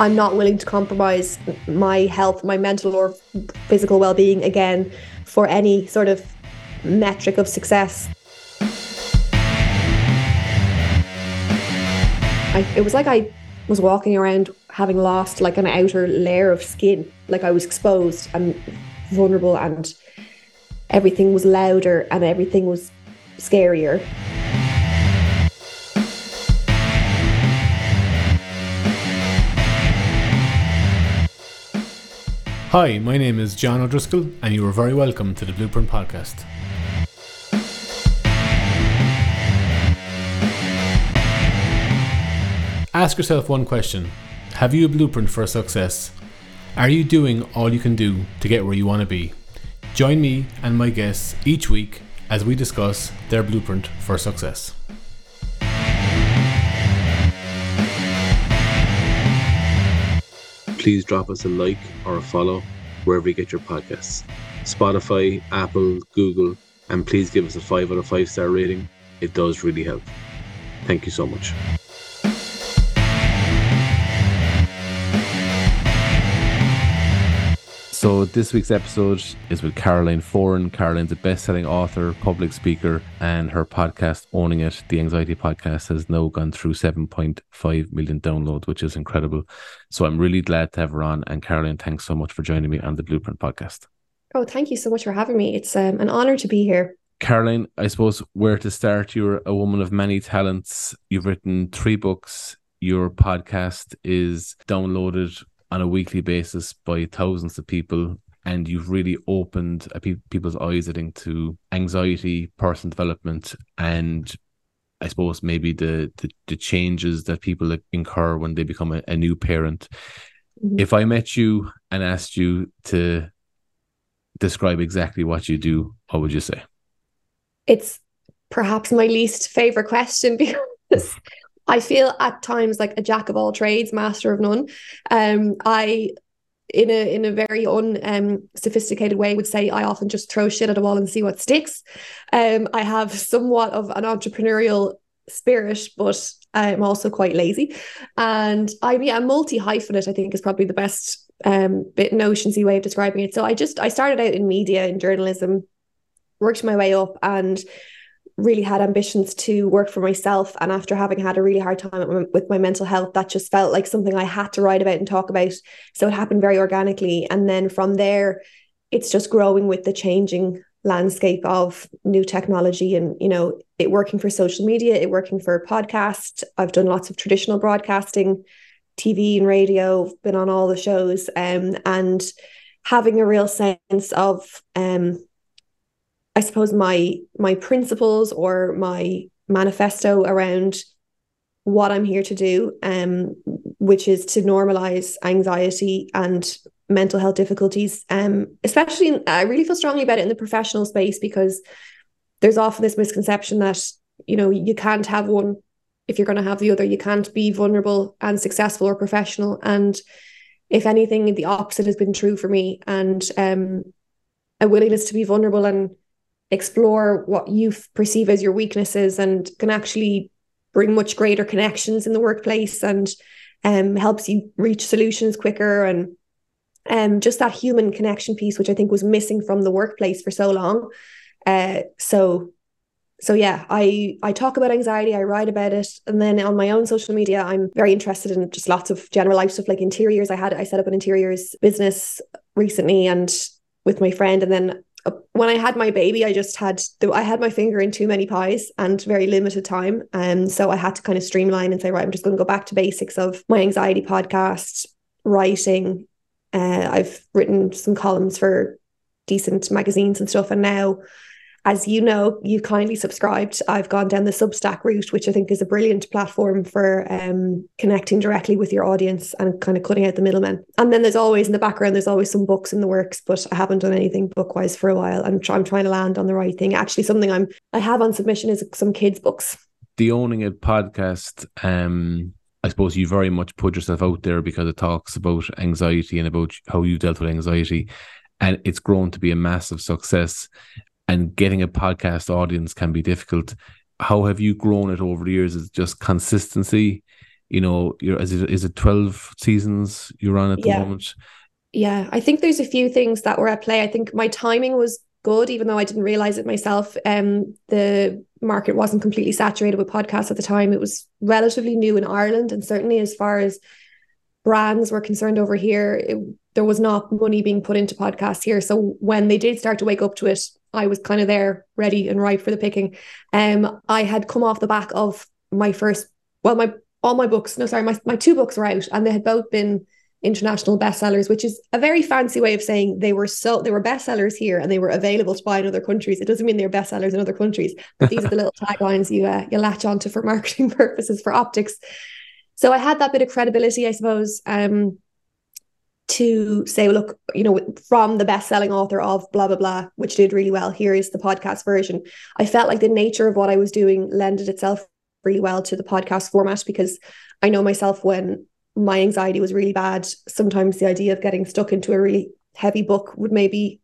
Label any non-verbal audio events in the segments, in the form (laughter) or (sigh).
I'm not willing to compromise my health, my mental or physical well being again for any sort of metric of success. I, it was like I was walking around having lost like an outer layer of skin, like I was exposed and vulnerable, and everything was louder and everything was scarier. Hi, my name is John O'Driscoll, and you are very welcome to the Blueprint Podcast. Ask yourself one question Have you a blueprint for success? Are you doing all you can do to get where you want to be? Join me and my guests each week as we discuss their blueprint for success. Please drop us a like or a follow wherever you get your podcasts Spotify, Apple, Google, and please give us a 5 out of 5 star rating. It does really help. Thank you so much. So this week's episode is with Caroline Foran. Caroline's a best-selling author, public speaker, and her podcast, Owning It, the Anxiety Podcast, has now gone through 7.5 million downloads, which is incredible. So I'm really glad to have her on. And Caroline, thanks so much for joining me on the Blueprint Podcast. Oh, thank you so much for having me. It's um, an honor to be here. Caroline, I suppose where to start? You're a woman of many talents. You've written three books. Your podcast is downloaded on a weekly basis by thousands of people and you've really opened uh, pe- people's eyes i think to anxiety personal development and i suppose maybe the the, the changes that people incur when they become a, a new parent mm-hmm. if i met you and asked you to describe exactly what you do what would you say it's perhaps my least favorite question (laughs) because I feel at times like a jack of all trades, master of none. Um, I in a in a very un um, way would say I often just throw shit at a wall and see what sticks. Um, I have somewhat of an entrepreneurial spirit, but I'm also quite lazy. And I yeah, multi hyphenate I think is probably the best um bit notionsy way of describing it. So I just I started out in media in journalism, worked my way up and really had ambitions to work for myself. And after having had a really hard time with my mental health, that just felt like something I had to write about and talk about. So it happened very organically. And then from there, it's just growing with the changing landscape of new technology and you know it working for social media it working for a podcast i've done lots of traditional broadcasting tv and radio been on all the shows um, and having a real sense of um, I suppose my my principles or my manifesto around what I'm here to do, um, which is to normalize anxiety and mental health difficulties. Um, especially, in, I really feel strongly about it in the professional space because there's often this misconception that you know you can't have one if you're going to have the other. You can't be vulnerable and successful or professional. And if anything, the opposite has been true for me. And um, a willingness to be vulnerable and explore what you perceive as your weaknesses and can actually bring much greater connections in the workplace and um, helps you reach solutions quicker and um, just that human connection piece, which I think was missing from the workplace for so long. Uh, so, so yeah, I I talk about anxiety, I write about it, and then on my own social media, I'm very interested in just lots of general life stuff like interiors. I had I set up an interiors business recently, and with my friend, and then when I had my baby, I just had the, I had my finger in too many pies and very limited time. And um, so I had to kind of streamline and say, right, I'm just going to go back to basics of my anxiety podcast, writing. Uh, I've written some columns for decent magazines and stuff. And now as you know, you kindly subscribed. I've gone down the Substack route, which I think is a brilliant platform for um, connecting directly with your audience and kind of cutting out the middlemen. And then there's always in the background, there's always some books in the works, but I haven't done anything bookwise for a while. I'm, I'm trying to land on the right thing. Actually, something I'm I have on submission is some kids' books. The Owning It podcast. Um, I suppose you very much put yourself out there because it talks about anxiety and about how you dealt with anxiety and it's grown to be a massive success and getting a podcast audience can be difficult. How have you grown it over the years? Is it just consistency? you know, you're is it is it twelve seasons you're on at the Yeah. moment? Yeah, I think there's a few things that were at play. I think my timing was good, even though I didn't realize it myself. Um, the market wasn't completely saturated with podcasts at the time. It was relatively new in Ireland, and certainly as far as brands were concerned over here, it, there was not money being put into podcasts here. So when they did start to wake up to it, I was kind of there, ready and ripe for the picking. Um, I had come off the back of my first, well, my all my books, no, sorry, my my two books were out, and they had both been international bestsellers, which is a very fancy way of saying they were so they were bestsellers here and they were available to buy in other countries. It doesn't mean they're bestsellers in other countries, but these are the little (laughs) taglines you uh, you latch onto for marketing (laughs) purposes for optics. So I had that bit of credibility, I suppose, um, to say, look, you know, from the best-selling author of blah blah blah, which did really well. Here is the podcast version. I felt like the nature of what I was doing lended itself really well to the podcast format because I know myself when my anxiety was really bad. Sometimes the idea of getting stuck into a really heavy book would maybe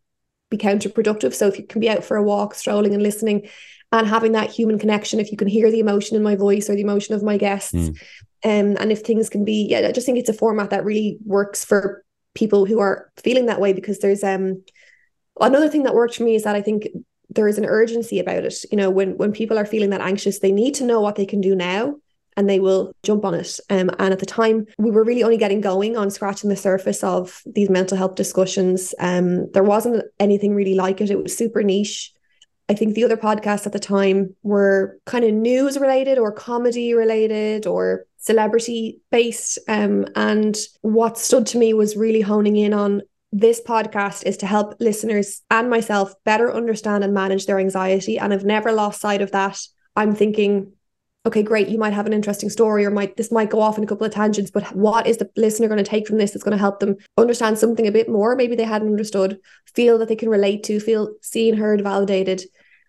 be counterproductive. So if you can be out for a walk, strolling and listening and having that human connection, if you can hear the emotion in my voice or the emotion of my guests, Mm. um, and if things can be, yeah, I just think it's a format that really works for people who are feeling that way because there's um another thing that worked for me is that I think there is an urgency about it. You know, when when people are feeling that anxious, they need to know what they can do now and they will jump on it. Um, and at the time, we were really only getting going on scratching the surface of these mental health discussions. Um, there wasn't anything really like it. It was super niche. I think the other podcasts at the time were kind of news related or comedy related or celebrity based. Um, and what stood to me was really honing in on this podcast is to help listeners and myself better understand and manage their anxiety. And I've never lost sight of that. I'm thinking, okay, great, you might have an interesting story or might this might go off in a couple of tangents, but what is the listener going to take from this that's going to help them understand something a bit more? Maybe they hadn't understood, feel that they can relate to, feel seen, heard, validated.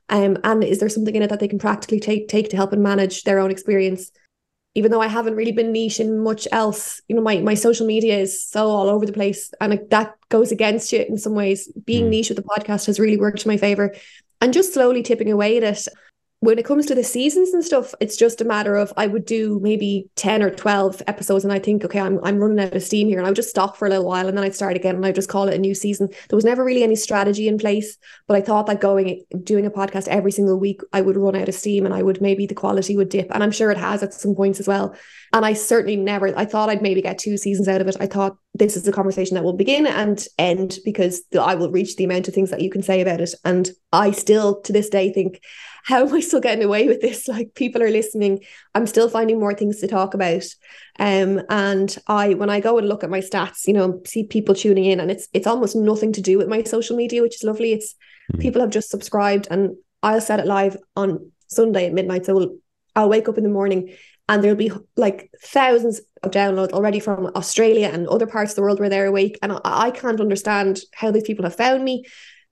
Um, and is there something in it that they can practically take take to help and manage their own experience? Even though I haven't really been niche in much else, you know, my my social media is so all over the place, and it, that goes against you in some ways. Being Mm. niche with the podcast has really worked to my favor, and just slowly tipping away at it when it comes to the seasons and stuff, it's just a matter of I would do maybe 10 or 12 episodes and I think, okay, I'm I'm running out of steam here. And I would just stop for a little while and then I'd start again and I'd just call it a new season. There was never really any strategy in place, but I thought that going doing a podcast every single week, I would run out of steam and I would maybe the quality would dip. And I'm sure it has at some points as well. And I certainly never, I thought I'd maybe get two seasons out of it. I thought this is a conversation that will begin and end because I will reach the amount of things that you can say about it. And I still to this day think, how am I still getting away with this? (laughs) Like people are listening. I'm still finding more things to talk about. Um, and I when I go and look at my stats, you know, see people tuning in and it's it's almost nothing to do with my social media, which is lovely. It's Mhm. people have just subscribed and I'll set it live on Sunday at midnight. So we'll, I'll wake up in the morning and there'll be like thousands of downloads already from Australia and other parts of the world where they're awake. And I, I can't understand how these people have found me.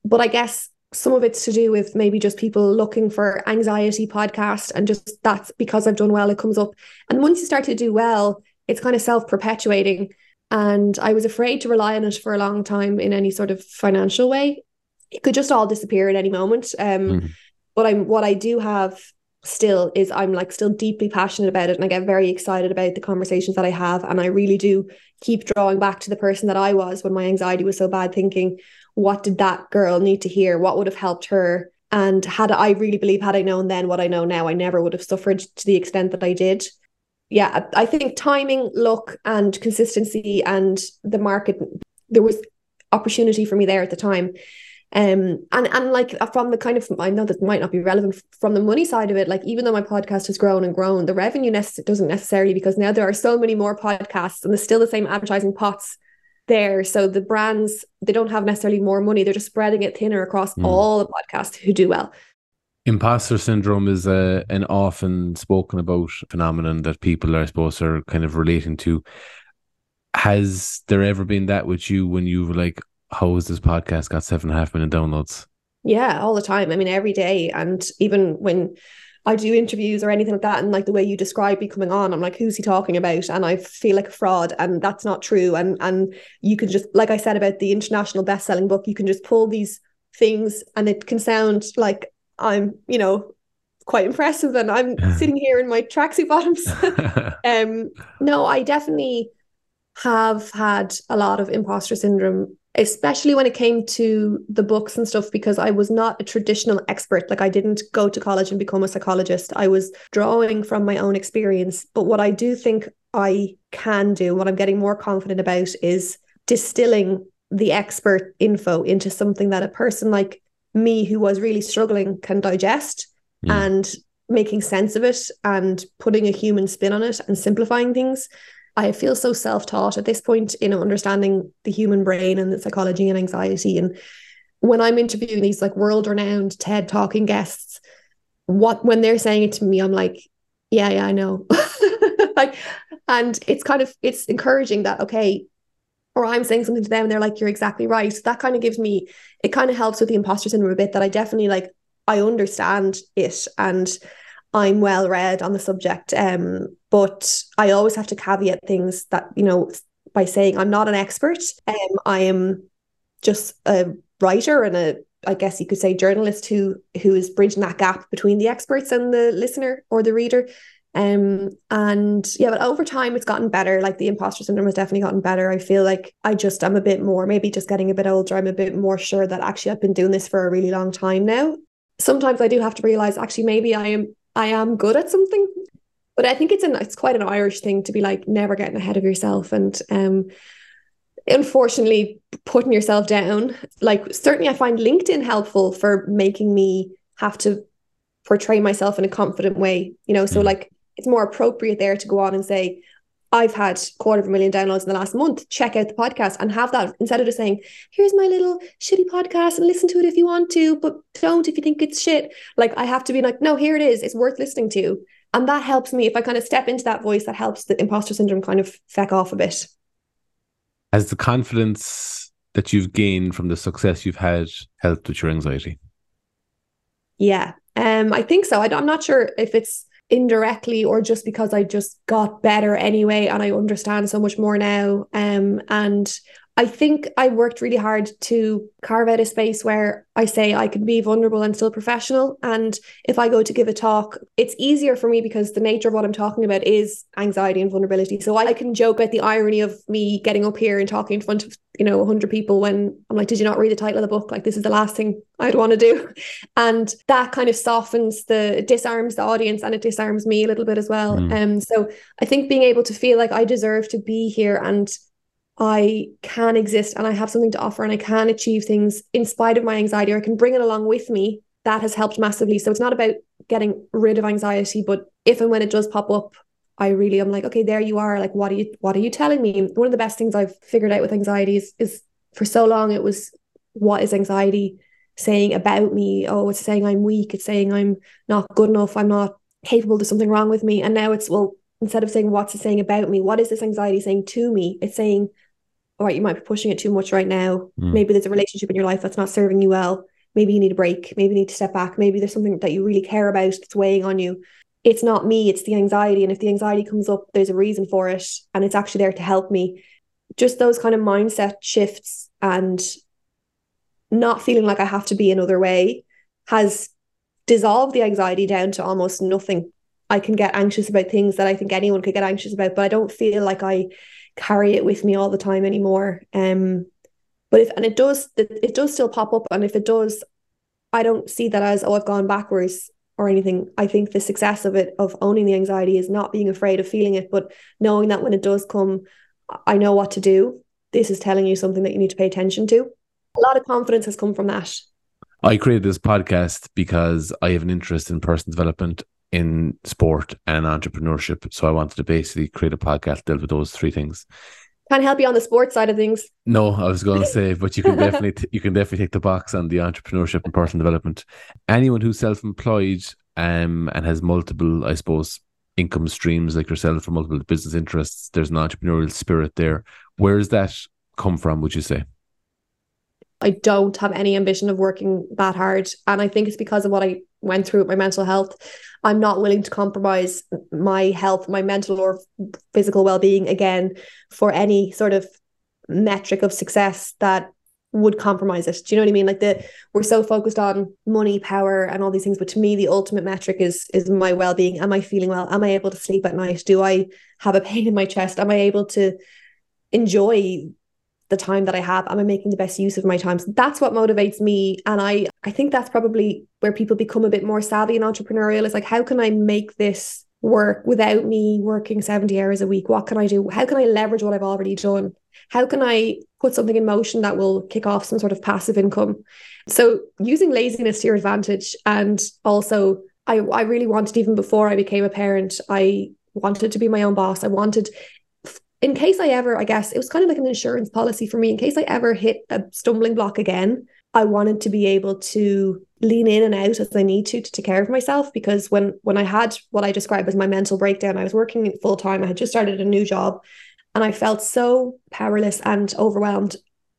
But I guess some of it's to do with maybe just people looking for anxiety podcast and just that's because I've done well, it comes up. And once you start to do well, it's kind of self-perpetuating. And I was afraid to rely on it for a long time in any sort of financial way. It could just all disappear at any moment. Um, Mhm. but I'm what I do have still is I'm like still deeply passionate about it and I get very excited about the conversations that I have and I really do keep drawing back to the person that I was when my anxiety was so bad thinking what did that girl need to hear? What would have helped her? And had I really believe had I known then what I know now I never would have suffered to the extent that I did. Yeah I think timing luck and consistency and the market there was opportunity for me there at the time. Um and and like from the kind of I know that might not be relevant from the money side of it like even though my podcast has grown and grown the revenue doesn't necessarily because now there are so many more podcasts and there's still the same advertising pots there so the brands they don't have necessarily more money they're just spreading it thinner across Mm. all the podcasts who do well Imposter syndrome is a, an often spoken about phenomenon that people, are, I suppose, are kind of relating to. Has there ever been that with you when you were like, how has this podcast got seven and a half million downloads? Yeah, all the time. I mean, every day. And even when I do interviews or anything like that, and like the way you describe me coming on, I'm like, who's he talking about? And I feel like a fraud, and that's not true. And and you can just, like I said about the international best-selling book, you can just pull these things, and it can sound like I'm, you know, quite impressive and I'm sitting here in my tracksuit bottoms. (laughs) (laughs) um no, I definitely have had a lot of imposter syndrome especially when it came to the books and stuff because I was not a traditional expert like I didn't go to college and become a psychologist I was drawing from my own experience but what I do think I can do what I'm getting more confident about is distilling the expert info into something that a person like me who was really struggling can digest yeah. and making sense of it and putting a human spin on it and simplifying things. I feel so self-taught at this point in understanding the human brain and the psychology and anxiety. And when I'm interviewing these like world-renowned TED talking guests, what when they're saying it to me, I'm like, yeah, yeah, I know. (laughs) like, and it's kind of it's encouraging that okay, or I'm saying something to them and they're like, you're exactly right. So That kind of gives me, it kind of helps with the imposter syndrome a bit that I definitely like, I understand it and I'm well read on the subject. Um, but I always have to caveat things that, you know, by saying I'm not an expert. Um, I am just a writer and a I guess you could say journalist who who is bridging that gap between the experts and the listener or the reader. Um, and yeah, but over time it's gotten better. Like the imposter syndrome has definitely gotten better. I feel like I just I'm a bit more, maybe just getting a bit older, I'm a bit more sure that actually I've been doing this for a really long time now. Sometimes I do have to realize actually maybe I am I am good at something. But I think it's an it's quite an Irish thing to be like never getting ahead of yourself and um unfortunately putting yourself down. Like certainly I find LinkedIn helpful for making me have to portray myself in a confident way. You know, so mm. like it's more appropriate there to go on and say, I've had quarter of a million downloads in the last month. Check out the podcast and have that instead of just saying, here's my little shitty podcast and listen to it if you want to, but don't if you think it's shit. Like I have to be like, no, here it is. It's worth listening to. And that helps me if I kind of step into that voice, that helps the imposter syndrome kind of feck off a bit. Has the confidence that you've gained from the success you've had helped with your anxiety? Yeah, um, I think so. I, I'm not sure if it's indirectly or just because I just got better anyway and I understand so much more now. Um, and I think I worked really hard to carve out a space where I say I can be vulnerable and still professional. And if I go to give a talk, it's easier for me because the nature of what I'm talking about is anxiety and vulnerability. So I can joke at the irony of me getting up here and talking in front of, you know, 100 people when I'm like, did you not read the title of the book? Like, this is the last thing I'd want to do. (laughs) And that kind of softens the, disarms the audience and it disarms me a little bit as well. And mm. um, so I think being able to feel like I deserve to be here and I can exist and I have something to offer and I can achieve things in spite of my anxiety or I can bring it along with me. That has helped massively. So it's not about getting rid of anxiety, but if and when it does pop up, I really am like, okay, there you are. Like, what are you what are you telling me? One of the best things I've figured out with anxiety is, is for so long it was what is anxiety saying about me? Oh, it's saying I'm weak, it's saying I'm not good enough, I'm not capable, there's something wrong with me. And now it's well, instead of saying what's it saying about me, what is this anxiety saying to me? It's saying all right, you might be pushing it too much right now. Mm. Maybe there's a relationship in your life that's not serving you well. Maybe you need a break. Maybe you need to step back. Maybe there's something that you really care about that's weighing on you. It's not me, it's the anxiety. And if the anxiety comes up, there's a reason for it. And it's actually there to help me. Just those kind of mindset shifts and not feeling like I have to be another way has dissolved the anxiety down to almost nothing. I can get anxious about things that I think anyone could get anxious about, but I don't feel like I carry it with me all the time anymore. Um, but if and it does, it does still pop up, and if it does, I don't see that as oh I've gone backwards or anything. I think the success of it, of owning the anxiety, is not being afraid of feeling it, but knowing that when it does come, I know what to do. This is telling you something that you need to pay attention to. A lot of confidence has come from that. I created this podcast because I have an interest in personal development in sport and entrepreneurship. So I wanted to basically create a podcast that dealt with those three things. Can't help you on the sports side of things. No, I was going to say, but you can (laughs) definitely t- you can definitely take the box on the entrepreneurship and personal development. Anyone who's self-employed um, and has multiple, I suppose, income streams like yourself or multiple business interests, there's an entrepreneurial spirit there. Where does that come from? Would you say? I don't have any ambition of working that hard. And I think it's because of what I went through with my mental health. I'm not willing to compromise my health, my mental or physical well being again for any sort of metric of success that would compromise it. Do you know what I mean? Like the we're so focused on money, power, and all these things, but to me, the ultimate metric is is my well being. Am I feeling well? Am I able to sleep at night? Do I have a pain in my chest? Am I able to enjoy the time that I have? Am I making the best use of my time? So that's what motivates me. And I I think that's probably where people become a bit more savvy and entrepreneurial is like, how can I make this work without me working 70 hours a week? What can I do? How can I leverage what I've already done? How can I put something in motion that will kick off some sort of passive income? So using laziness to your advantage and also I, I really wanted even before I became a parent, I wanted to be my own boss. I wanted in case I ever, I guess it was kind of like an insurance policy for me. In case I ever hit a stumbling block again, I wanted to be able to lean in and out as I need to to take care of myself. Because when when I had what I describe as my mental breakdown, I was working full time. I had just started a new job, and I felt so powerless and overwhelmed.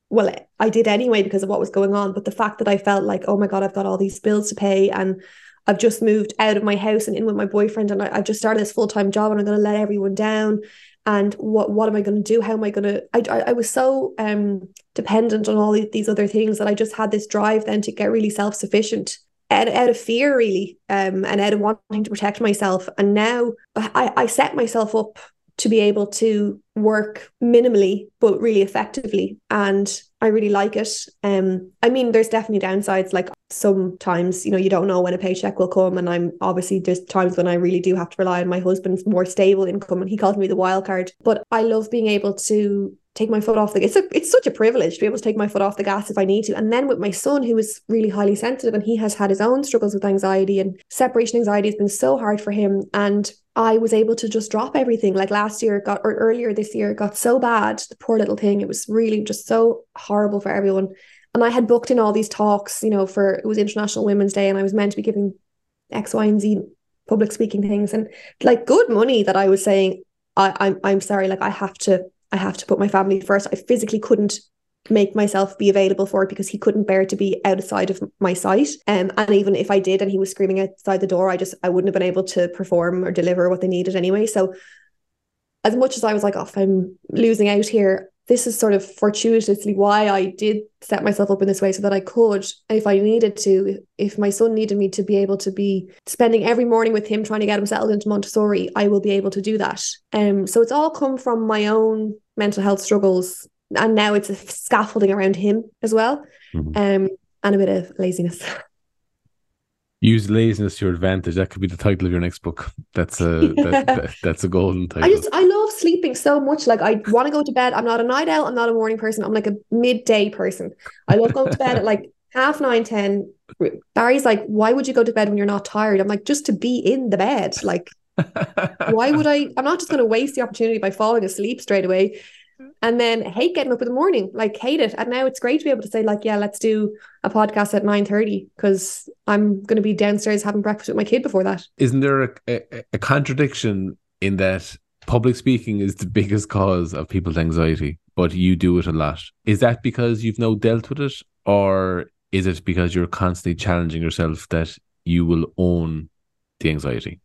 Well, I did anyway because of what was going on. But the fact that I felt like, oh my god, I've got all these bills to pay, and I've just moved out of my house and in with my boyfriend, and I, I just started this full time job, and I'm going to let everyone down and what what am I going to do? How am I going to? I, I, was so um dependent on all these other things that I just had this drive then to get really self sufficient out, out of fear really um and out of wanting to protect myself. And now I I set myself up to be able to work minimally but really effectively and I really like it. Um, I mean, there's definitely downsides. Like sometimes, you know, you don't know when a paycheck will come, and I'm obviously there's times when I really do have to rely on my husband's more stable income, and he calls me the wild card. But I love being able to take my foot off the gas. it's a, it's such a privilege to be able to take my foot off the gas if I need to. And then with my son, who is really highly sensitive, and he has had his own struggles with anxiety and separation anxiety has been so hard for him. And I was able to just drop everything. Like last year, it got or earlier this year, it got so bad. The poor little thing. It was really just so horrible for everyone. And I had booked in all these talks, you know, for it was International Women's Day, and I was meant to be giving X, Y, and Z public speaking things, and like good money that I was saying, I, I'm I'm sorry, like I have to I have to put my family first. I physically couldn't make myself be available for it because he couldn't bear to be outside of my sight. Um, and even if I did and he was screaming outside the door, I just I wouldn't have been able to perform or deliver what they needed anyway. So as much as I was like, oh, I'm losing out here, this is sort of fortuitously why I did set myself up in this way so that I could, if I needed to, if my son needed me to be able to be spending every morning with him trying to get him settled into Montessori, I will be able to do that. Um, so it's all come from my own mental health struggles and now it's a scaffolding around him as well, mm-hmm. um, and a bit of laziness. (laughs) Use laziness to your advantage. That could be the title of your next book. That's a (laughs) that, that, that's a golden title. I just I love sleeping so much. Like I want to go to bed. I'm not a night owl. I'm not a morning person. I'm like a midday person. I love going to bed at like half nine, ten. Barry's like, why would you go to bed when you're not tired? I'm like, just to be in the bed. Like, (laughs) why would I? I'm not just going to waste the opportunity by falling asleep straight away and then hate getting up in the morning like hate it. And now it's great to be able to say like yeah let's do a podcast at 9 30 because i'm going to be downstairs having breakfast with my kid before that. Isn't there a, a, a contradiction in that public speaking is the biggest cause of people's anxiety but you do it a lot? Is that because you've now dealt with it or is it because you're constantly challenging yourself that you will own the anxiety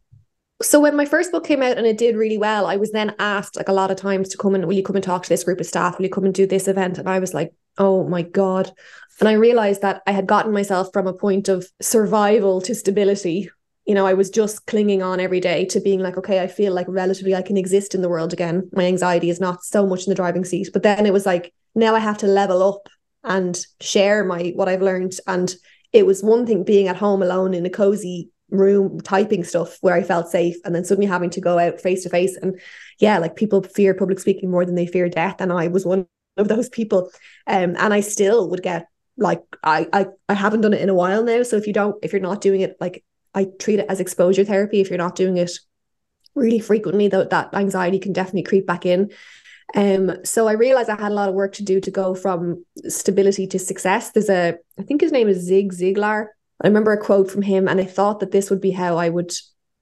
so when my first book came out and it did really well, I was then asked like a lot of times to come and will you come and talk to this group of staff? Will you come and do this event? And I was like, oh my God. And I realized that I had gotten myself from a point of survival to stability. You know, I was just clinging on every day to being like, okay, I feel like relatively I can exist in the world again. My anxiety is not so much in the driving seat. But then it was like, now I have to level up and share my what I've learned. And it was one thing being at home alone in a cozy room typing stuff where I felt safe and then suddenly having to go out face to face and yeah like people fear public speaking more than they fear death and I was one of those people um and I still would get like I I I haven't done it in a while now so if you don't if you're not doing it like I treat it as exposure therapy if you're not doing it really frequently though that anxiety can definitely creep back in um, so I realized I had a lot of work to do to go from stability to success. There's a, I think his name is Zig Ziglar. I remember a quote from him, and I thought that this would be how I would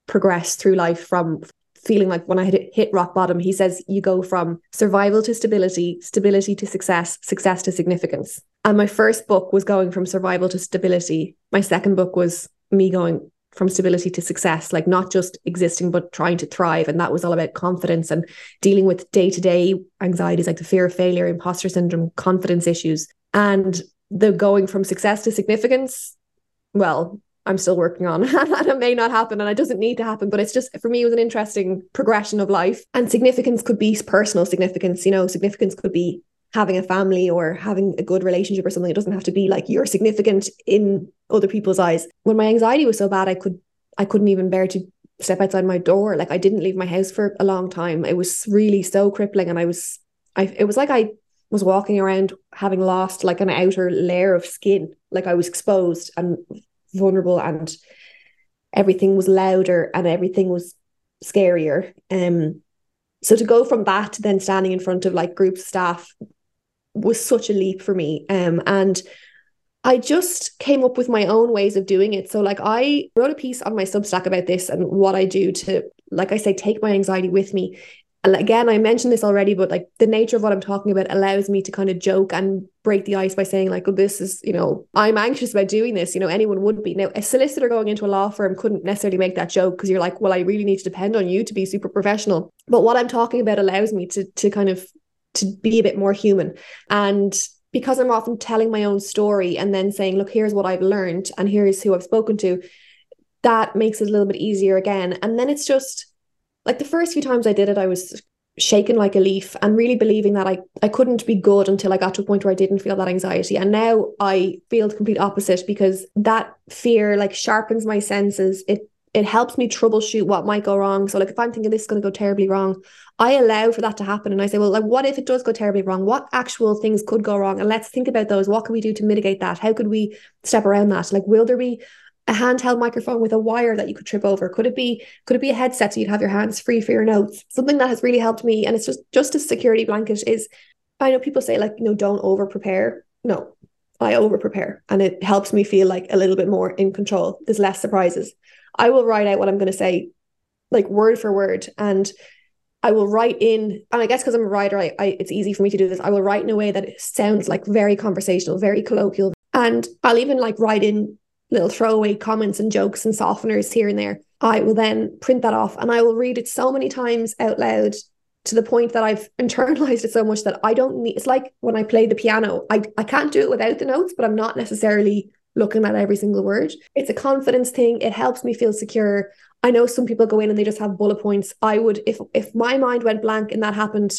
progress through life from feeling like when I had hit rock bottom. He says, You go from survival to stability, stability to success, success to significance. And my first book was going from survival to stability. My second book was me going from stability to success, like not just existing, but trying to thrive. And that was all about confidence and dealing with day to day anxieties like the fear of failure, imposter syndrome, confidence issues. And the going from success to significance, well, I'm still working on (laughs) and it may not happen and it doesn't need to happen. But it's just for me, it was an interesting progression of life. And significance could be personal significance, you know, significance could be having a family or having a good relationship or something. It doesn't have to be like you're significant in other people's eyes. When my anxiety was so bad, I could I couldn't even bear to step outside my door. Like I didn't leave my house for a long time. It was really so crippling. And I was I it was like I was walking around having lost like an outer layer of skin. Like I was exposed and vulnerable and everything was louder and everything was scarier. Um so to go from that to then standing in front of like group staff was such a leap for me. Um, and I just came up with my own ways of doing it. So, like, I wrote a piece on my Substack about this and what I do to, like I say, take my anxiety with me. Again, I mentioned this already, but like the nature of what I'm talking about allows me to kind of joke and break the ice by saying, like, oh, this is, you know, I'm anxious about doing this. You know, anyone would be. Now, a solicitor going into a law firm couldn't necessarily make that joke because you're like, well, I really need to depend on you to be super professional. But what I'm talking about allows me to to kind of to be a bit more human. And because I'm often telling my own story and then saying, look, here's what I've learned and here's who I've spoken to, that makes it a little bit easier again. And then it's just like the first few times I did it, I was shaken like a leaf and really believing that I, I couldn't be good until I got to a point where I didn't feel that anxiety. And now I feel the complete opposite because that fear like sharpens my senses. It it helps me troubleshoot what might go wrong. So like if I'm thinking this is going to go terribly wrong, I allow for that to happen and I say, well, like what if it does go terribly wrong? What actual things could go wrong? And let's think about those. What can we do to mitigate that? How could we step around that? Like will there be a handheld microphone with a wire that you could trip over? Could it be could it be a headset so you'd have your hands free for your notes? Something that has really helped me and it's just just a security blanket is I know people say like, you know, don't over prepare. No, I over prepare and it helps me feel like a little bit more in control. There's less surprises. I will write out what I'm going to say, like word for word, and I will write in. And I guess because I'm a writer, I, I it's easy for me to do this. I will write in a way that sounds like very conversational, very colloquial, and I'll even like write in little throwaway comments and jokes and softeners here and there. I will then print that off and I will read it so many times out loud to the point that I've (laughs) internalized it so much that I don't need it's like when I play the piano. I, I can't do it without the notes, but I'm not necessarily looking at every single word. It's a confidence thing. It helps me feel secure. I know some people go in and they just have bullet points. I would if if my mind went blank and that happened,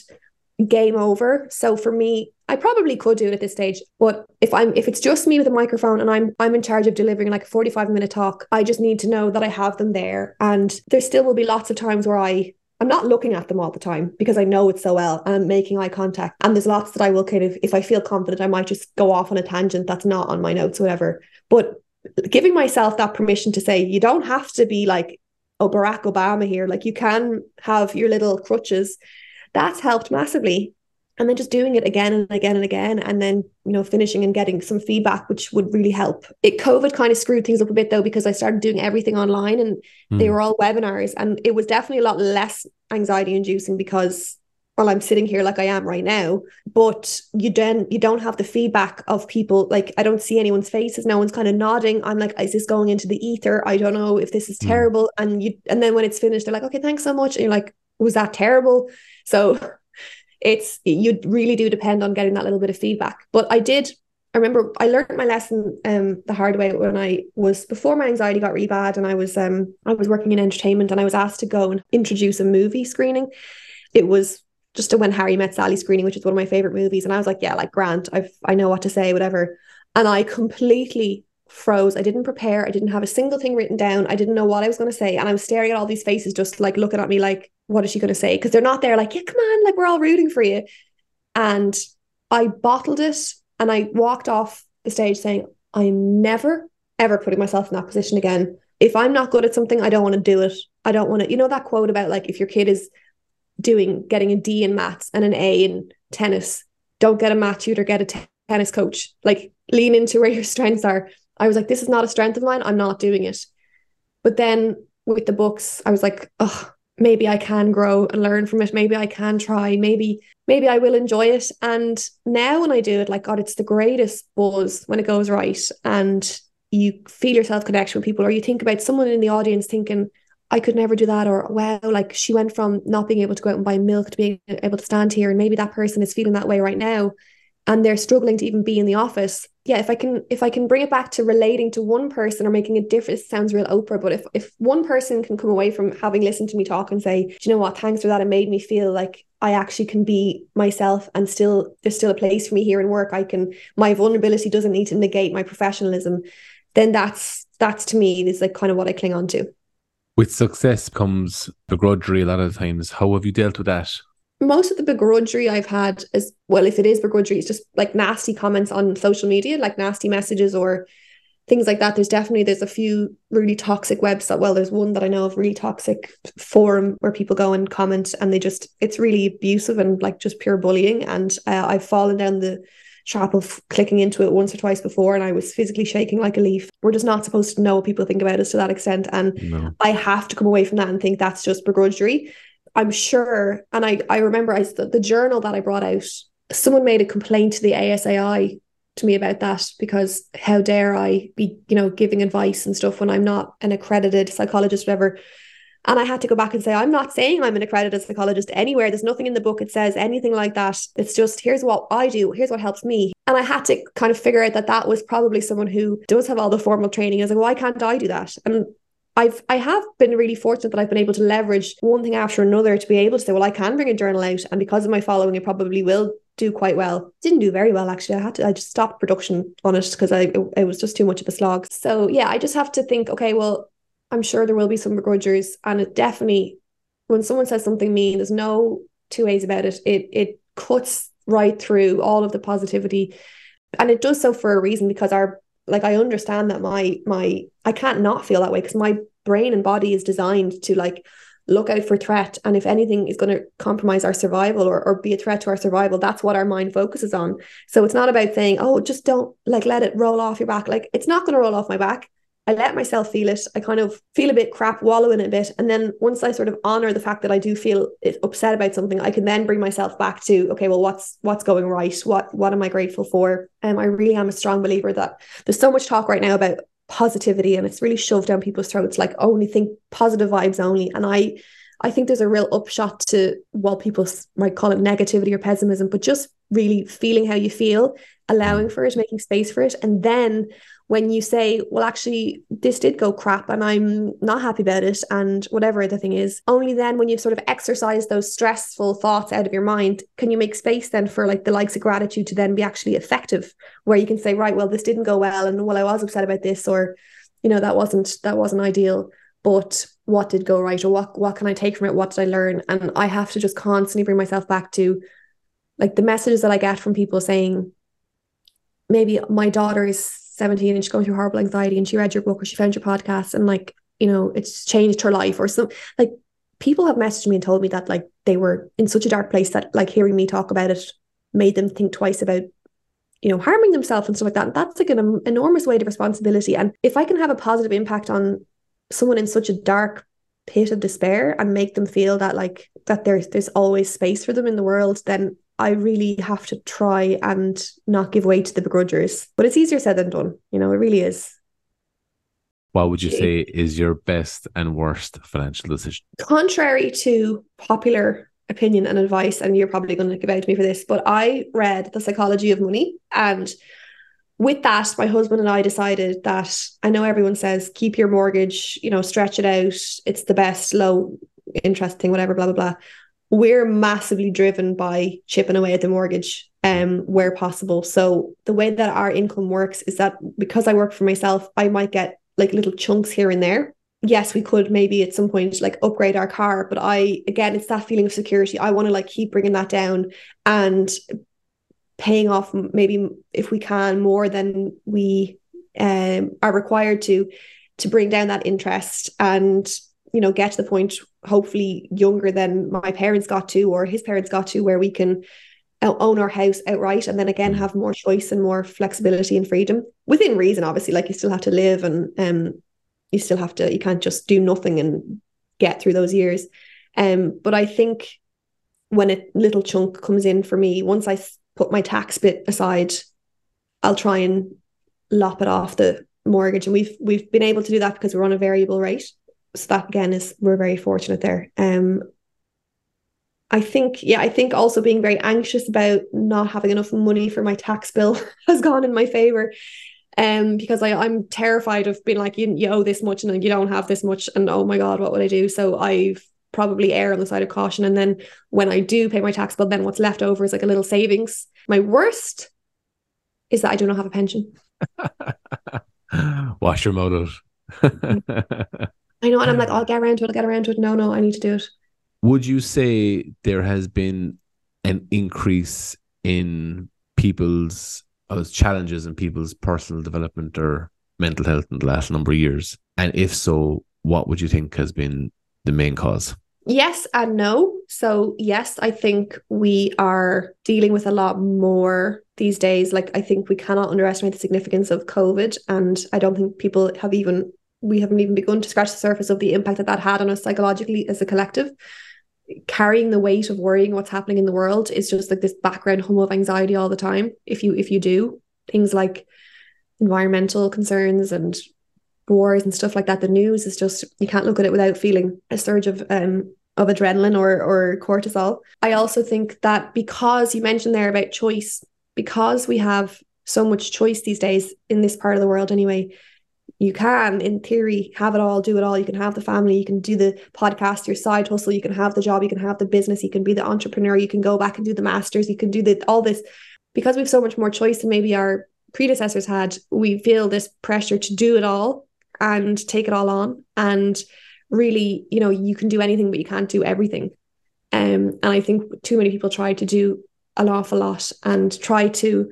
game over. So for me, I probably could do it at this stage. But if I'm if it's just me with a microphone and I'm I'm in charge of delivering like a 45 minute talk, I just need to know that I have them there. And there still will be lots of times where I I'm not looking at them all the time because I know it so well and I'm making eye contact. And there's lots that I will kind of, if I feel confident, I might just go off on a tangent that's not on my notes, whatever. But giving myself that permission to say, you don't have to be like, oh, Barack Obama here. Like you can have your little crutches. That's helped massively and then just doing it again and again and again and then you know finishing and getting some feedback which would really help it covid kind of screwed things up a bit though because i started doing everything online and mm. they hmm. were all webinars and it was definitely a lot less anxiety inducing because well i'm sitting here like i am right now but you then you don't have the feedback of people like i don't see anyone's faces no one's kind of nodding i'm like is this going into the ether i don't know if this is hmm. terrible mm. and you and then when it's finished they're like okay thanks so much and you're like was that terrible so it's you really do depend on getting that little bit of feedback. But I did I remember I learned my lesson um the hard way when I was before my anxiety got really bad and I was um I was working in entertainment and I was asked to go and introduce a movie screening. It was just a when Harry met Sally screening, which is one of my favorite movies. And I was like, yeah, like Grant, I've I know what to say, whatever. And I completely froze. I didn't prepare. I didn't have a single thing written down. I didn't know what I was going to say. And I was staring at all these faces, just like looking at me like, what is she going to say? Because they're not there, like, yeah, come on, like, we're all rooting for you. And I bottled it and I walked off the stage saying, I'm never, ever putting myself in that position again. If I'm not good at something, I don't want to do it. I don't want to, you know, that quote about like, if your kid is doing, getting a D in maths and an A in tennis, don't get a math tutor, get a t- tennis coach. Like, lean into where your (laughs) strengths are I was like, this is not a strength of mine. I'm not doing it. But then with the books, I was like, oh, maybe I can grow and learn from it. Maybe I can try. Maybe, maybe I will enjoy it. And now when I do it, like God, it's the greatest buzz when it goes right. And you feel yourself connection with people, or you think about someone in the audience thinking, I could never do that, or wow, like she went from not being able to go out and buy milk to being able to stand here, and maybe that person is feeling that way right now and they're struggling to even be in the office yeah if i can if i can bring it back to relating to one person or making a difference sounds real oprah but if if one person can come away from having listened to me talk and say do you know what? Thanks for that. It made me feel like i actually can be myself and still there's still a place for me here in work. I can my vulnerability doesn't need to negate my professionalism. Then that's that's to me is like kind of what i cling on to. With success comes begrudgery a lot of times. How have you dealt with that most of the begrudgery I've had is well, if it is begrudgery, it's just like nasty comments on social media, like nasty messages or things like that. There's definitely there's a few really toxic websites. Well, there's one that I know of really toxic forum where people go and comment and they just it's really abusive and like just pure bullying. And uh, I've fallen down the trap of clicking into it once or twice before and I was physically shaking like a leaf. We're just not supposed to know what people think about us to that extent. And no. I have to come away from that and think that's just begrudgery. I'm sure, and I, I remember I, the, the journal that I brought out, someone made a complaint to the ASAI to me about that because how dare I be, you know, giving advice and stuff when I'm not an accredited psychologist, whatever. And I had to go back and say, I'm not saying I'm an accredited psychologist anywhere. There's nothing in the book it says anything like that. It's just, here's what I do, here's what helps me. And I had to kind of figure out that that was probably someone who does have all the formal training. I was like, why can't I do that? And I've I have been really fortunate that I've been able to leverage one thing after another to be able to say, well, I can bring a journal out, and because of my following, it probably will do quite well. Didn't do very well actually. I had to I just stopped production on it because I it, it was just too much of a slog. So yeah, I just have to think, okay, well, I'm sure there will be some begrudgers, and it definitely when someone says something mean, there's no two ways about it. It it cuts right through all of the positivity, and it does so for a reason because our like I understand that my my I can't not feel that way because my brain and body is designed to like look out for threat. And if anything is going to compromise our survival or, or be a threat to our survival that's what our mind focuses on. So it's not about saying oh just don't like let it roll off your back. Like it's not going to roll off my back I let myself feel it. I kind of feel a bit crap, wallow in a bit. And then once I sort of honor the fact that I do feel upset about something, I can then bring myself back to, okay, well, what's what's going right? What what am I grateful for? And um, I really am a strong believer that there's so much talk right now about positivity and it's really shoved down people's throats, like only think positive vibes only. And I I think there's a real upshot to what people might call it negativity or pessimism, but just really feeling how you feel, allowing for it, making space for it. And then when you say, well, actually, this did go crap and I'm not happy about it, and whatever the thing is, only then when you've sort of exercised those stressful thoughts out of your mind, can you make space then for like the likes of gratitude to then be actually effective, where you can say, right, well, this didn't go well, and well, I was upset about this, or, you know, that wasn't that wasn't ideal, but what did go right, or what what can I take from it? What did I learn? And I have to just constantly bring myself back to like the messages that I get from people saying, maybe my daughter is 17 and she's going through horrible anxiety and she read your book or she found your podcast and like, you know, it's changed her life or some like people have messaged me and told me that like they were in such a dark place that like hearing me talk about it made them think twice about you know harming themselves and stuff like that. And that's like an enormous weight of responsibility. And if i can have a positive impact on someone in such a dark pit of despair and make them feel that like that there's there's always space for them in the world then I really have to try and not give way to the begrudgers. But it's easier said than done. You know, it really is. What would you say is your best and worst financial decision? Contrary to popular opinion and advice, and you're probably going to give out to me for this, but I read The Psychology of Money. And with that, my husband and I decided that I know everyone says keep your mortgage, you know, stretch it out. It's the best low interest thing, whatever, blah, blah, blah we're massively driven by chipping away at the mortgage um where possible. So the way that our income works is that because i work for myself i might get like little chunks here and there. Yes we could maybe at some point like upgrade our car but i again it's that feeling of security. I want to like keep bringing that down and paying off maybe if we can more than we um, are required to to bring down that interest. And you know get to the point hopefully younger than my parents got to or his parents got to where we can own our house outright and then again mm. have more choice and more flexibility and freedom within reason obviously. Like you still have to live and um you still have to you can't just do nothing and get through those years. Um but i think when a little chunk comes in for me once i put my tax bit aside i'll try and lop it off the mortgage. And we've we've been able to do that because we're on a variable rate so that again is we're very fortunate there. Um, I think, yeah, I think also being very anxious about not having enough money for my tax bill (laughs) has gone in my favor. Um, because I, I'm terrified of being like, you, you owe this much and you don't have this much, and oh my God, what would I do? So I've probably err on the side of caution. And then when I do pay my tax bill, then what's left over is like a little savings. My worst is that I do not have a pension. (laughs) Wash your motive. (laughs) I know, and I'm like, I'll get around to it. I'll get around to it. No, no, I need to do it. Would you say there has been an increase in people's uh, challenges in people's personal development or mental health in the last number of years? And if so, what would you think has been the main cause? Yes and no. So, yes, I think we are dealing with a lot more these days. Like, I think we cannot underestimate the significance of COVID. And I don't think people have even, we haven't even begun to scratch the surface of the impact that that had on us psychologically as a collective. Carrying the weight of worrying what's happening in the world is just like this background hum of anxiety all the time. If you, if you do things like environmental concerns and wars and stuff like that, the news is just you can't look at it without feeling a surge of um of adrenaline or or cortisol. I also think that because you mentioned there about choice, because we have so much choice these days in this part of the world anyway, you can in theory have it all, do it all. You can have the family, you can do the podcast, your side hustle, you can have the job, you can have the business, you can be the entrepreneur, you can go back and do the masters, you can do the all this. Because we have so much more choice than maybe our predecessors had, we feel this pressure to do it all and take it all on. And really you know you can do anything but you can't do everything. Um and i think too many people try to do an awful lot and try to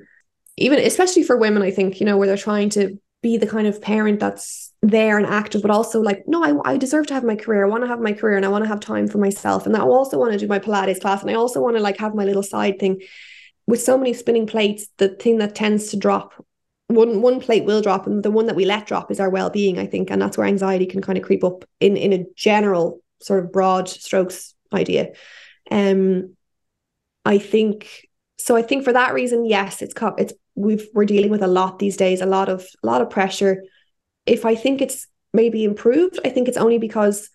even especially for women i think you know where they're trying to be the kind of parent that's there and active but also like no I, I deserve to have my career. I want to have my career and I want to have time for myself. And I also want to do my Pilates class and I also want to like have my little side thing. With so many spinning plates the thing that tends to drop one one plate will drop and the one that we let drop is our well-being i think. And that's where anxiety can kind of creep up in in a general sort of broad strokes idea. Um i think so i think for that reason yes it's it's we've we're dealing with a lot these days a lot of a lot of pressure. If i think it's maybe improved i think it's only because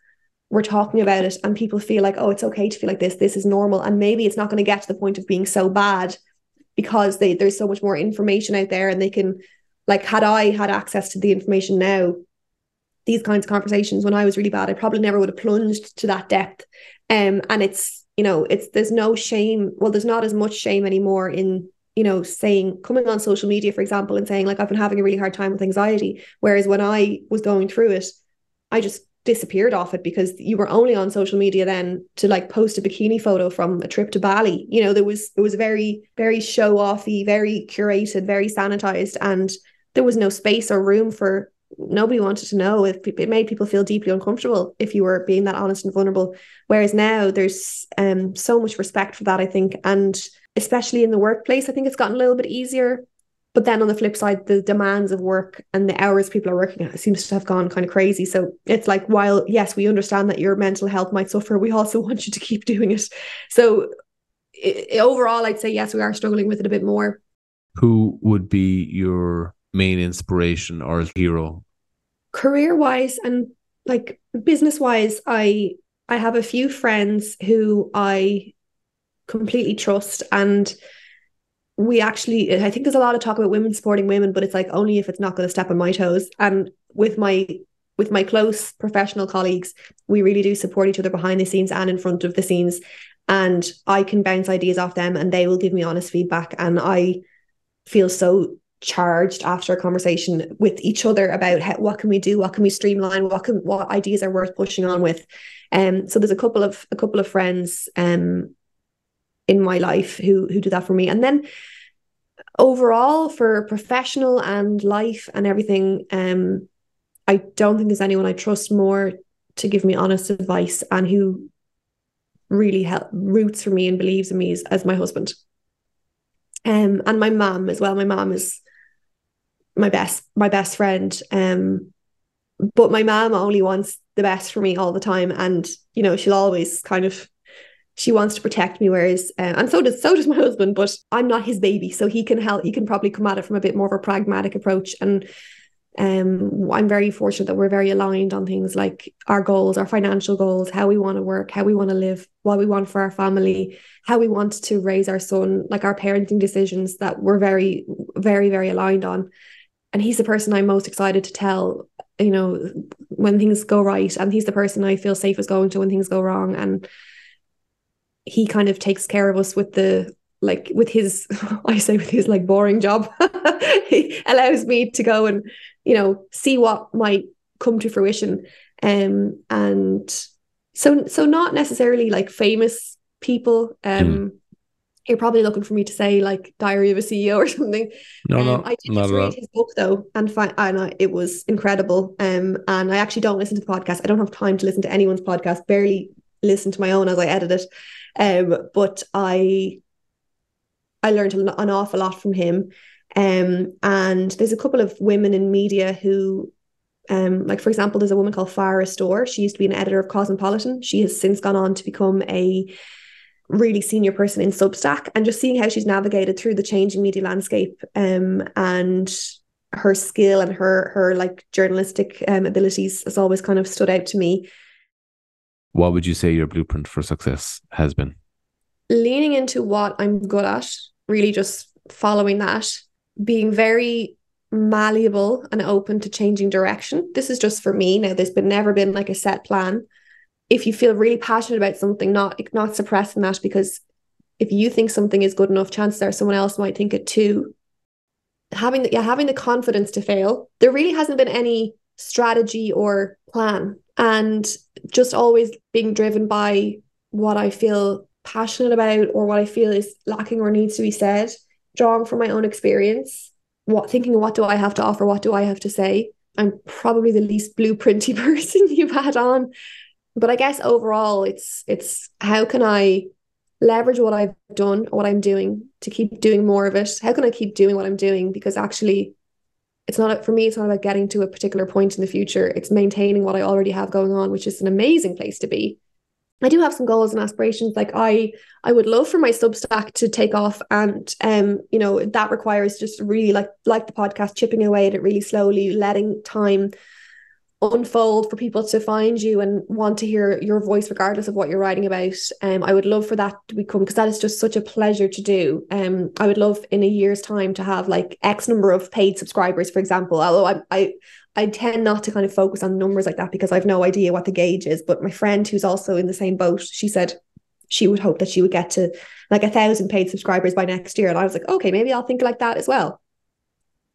we're talking about it and people feel like oh it's okay to feel like this this is normal. And maybe it's not going to get to the point of being so bad because they there's so much more information out there and they can like had I had access to the information now these kinds of conversations when I was really bad I probably never would have plunged to that depth. Um and it's you know it's there's no shame well there's not as much shame anymore in you know saying coming on social media for example and saying like I've been having a really hard time with anxiety whereas when I was going through it I just disappeared off it because you were only on social media then to like post a bikini photo from a trip to Bali. You know, there was it was very, very show offy, very curated, very sanitized, and there was no space or room for nobody wanted to know if it made people feel deeply uncomfortable if you were being that honest and vulnerable. Whereas now there's um so much respect for that, I think. And especially in the workplace, I think it's gotten a little bit easier but then on the flip side, the demands of work and the hours people are working at seems to have gone kind of crazy. So it's like, while yes, we understand that your mental health might suffer, we also (laughs) want you to keep doing it. So it, overall, I'd say yes, we are struggling with it a bit more. Who would be your main inspiration or hero? Career wise and like business wise, I I have a few friends who I completely trust. And we actually i think there's a lot of talk about women supporting women but it's like only if it's not going to step on my toes. And with my with my close professional colleagues we really do support each other behind the scenes and in front of the scenes. And i can bounce ideas off them and they will give me honest feedback. And i feel so charged after a conversation with each other about how, what can we do? What can we streamline? What can what ideas are worth pushing on with? Um so there's a couple of a couple of friends um in my life who who do that for me. And then overall for professional and life and everything um I don't think there's anyone I trust more to give me honest advice and who really help roots for me and believes in me as, as my husband. Um and my mom as well. My mom is my best my best friend um but my mom only wants the best for me all the time. And you know she'll always kind of she wants to protect me whereas uh, and so does so does my (laughs) husband but i'm not his baby so he can help he can probably come at it from a bit more of a pragmatic approach and Um, I'm very fortunate that we're very aligned on things like our goals, our financial goals, how we want to work, how we want to live, what we want for our family, how we want to raise our son, like our parenting decisions that we're very, very, very aligned on. And he's the person I'm most excited to tell, you know, when things go right. And he's the person I feel safe as going to when things go wrong. And he kind of takes care of us with the like with his (laughs) I say with his like boring job. (laughs) he allows me to go and you know see what might come to fruition. Um and so so not necessarily like famous people. Um mm. you're probably looking for me to say like diary of a ceo or (laughs) something. No um, no i did not read his book though and find and I, it was incredible. Um and i actually don't listen to the podcast i don't have time to listen to anyone's podcast barely listen to my own as i edit it um but i i learned an awful lot from him um, and there's a couple of women in media who, um, like for example, there's a woman called Farrah Storr. She used to be an editor of Cosmopolitan. She has since gone on to become a really senior person in Substack, and just seeing how she's navigated through the changing media landscape, um, and her skill and her her like journalistic um, abilities has always kind of stood out to me. What would you say your blueprint for success has been? Leaning into what I'm good at, really just following that being very malleable and open to changing direction. This is just for me. Now, there's been never been like a set plan. If you feel really passionate about something, not not suppressing that because if you think something is good enough, chances are someone else might think it too. Having the, yeah, having the confidence to fail. There really hasn't been any strategy or plan, and just always being driven by what I feel passionate about or what I feel is lacking or needs to be said drawing from my own experience, what thinking what do I have to offer, what do I have to say. I'm probably the least blueprinty (laughs) person you've had on. But I guess overall it's it's how can I leverage what I've done, what I'm doing to keep doing more of it? How can I keep doing what I'm doing? Because actually it's not for me, it's not about getting to a particular point in the future. It's maintaining what I already have going on, which is an amazing place to be. I do have some goals and aspirations. Like I, I would love for my Substack to take off, and um, you know that requires just really like like the podcast, chipping away at it really slowly, letting time unfold for people to find you and want to hear your voice regardless of what you're writing about um I would love for that to become because that is just such a pleasure to do um I would love in a year's time to have like X number of paid subscribers for example although I I I tend not to kind of focus on numbers like that because I've no idea what the gauge is. But my friend who's also in the same boat, she said she would hope that she would get to like a thousand paid subscribers by next year. And I was like, okay, maybe I'll think like that as well.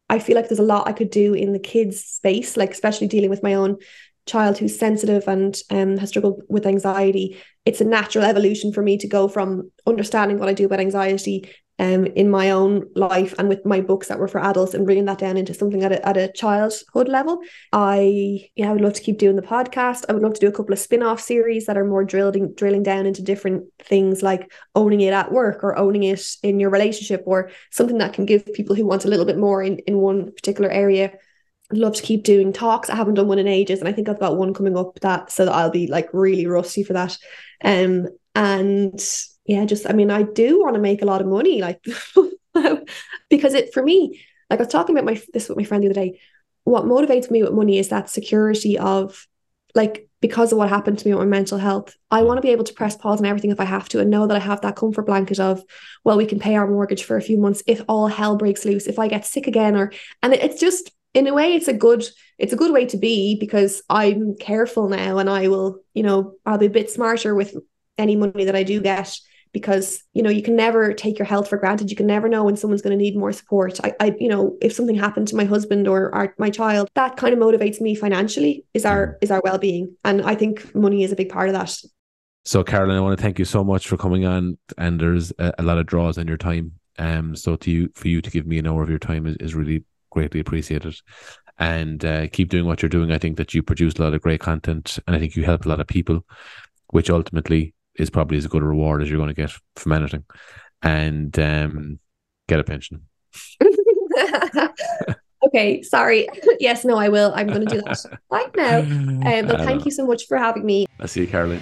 I feel like there's a lot I could do in the kids space, like especially dealing with my own child who's sensitive and um, has struggled with anxiety. It's a natural evolution for me to go from understanding what I do about anxiety um, in my own life and with my books that were for adults and bringing that down into something at a, at a childhood level. I yeah, I would love to keep doing the podcast. I would love to do a couple of spin-off series that are more drilling drilling down into different things like owning it at work or owning it in your relationship or something that can give people who want a little bit more in, in one particular area love to keep doing talks. I haven't done one in ages, and I think I've got one coming up that so that I'll be like really rusty for that. Um, and yeah, just I mean, I do want to make a lot of money, like (laughs) because it for me, like I was talking about my this with my friend the other day. What motivates me with money is that security of like because of what happened to me with my mental health, I want to be able to press pause on everything if I have to and know that I have that comfort blanket of, well, we can pay our mortgage for a few months if all hell breaks loose, if I get sick again, or and it's just in a way it's a good it's a good way to be because I'm careful now and I will, you know, I'll be a bit smarter with any money that I do get because you know you can never take your health for granted. You can never know when someone's going to need more support. I, I you know if something happened to my husband or our, my child that kind of motivates me financially is our mm. is our well-being. And i think money is a big part of that. So Caroline i want to thank you so much for coming on and there's a, a lot of draws on your time. Um so to you for you to give me an hour of your time is, is really greatly appreciated. And uh, keep doing what you're doing. I think that you produce a lot of great content and i think you help a lot of people which ultimately is probably as good a reward as you're going to get from anything, and um, get a pension. (laughs) okay, sorry. (laughs) yes, no, I will. I'm going to do that (laughs) right now. Um, but thank know. you so much for having me. I'll see you, Caroline.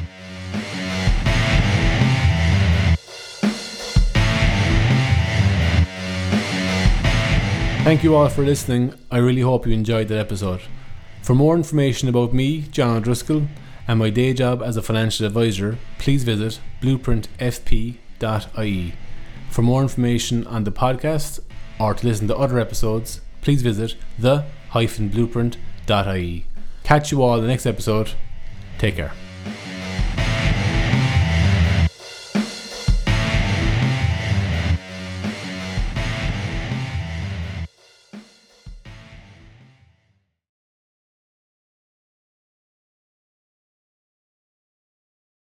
Thank you all for listening. I really hope you enjoyed that episode. For more information about me, John O'Driscoll, and my day job as a financial advisor, please visit blueprintfp.ie. For more information on the podcast or to listen to other episodes, please visit the-blueprint.ie. Catch you all in the next episode. Take care.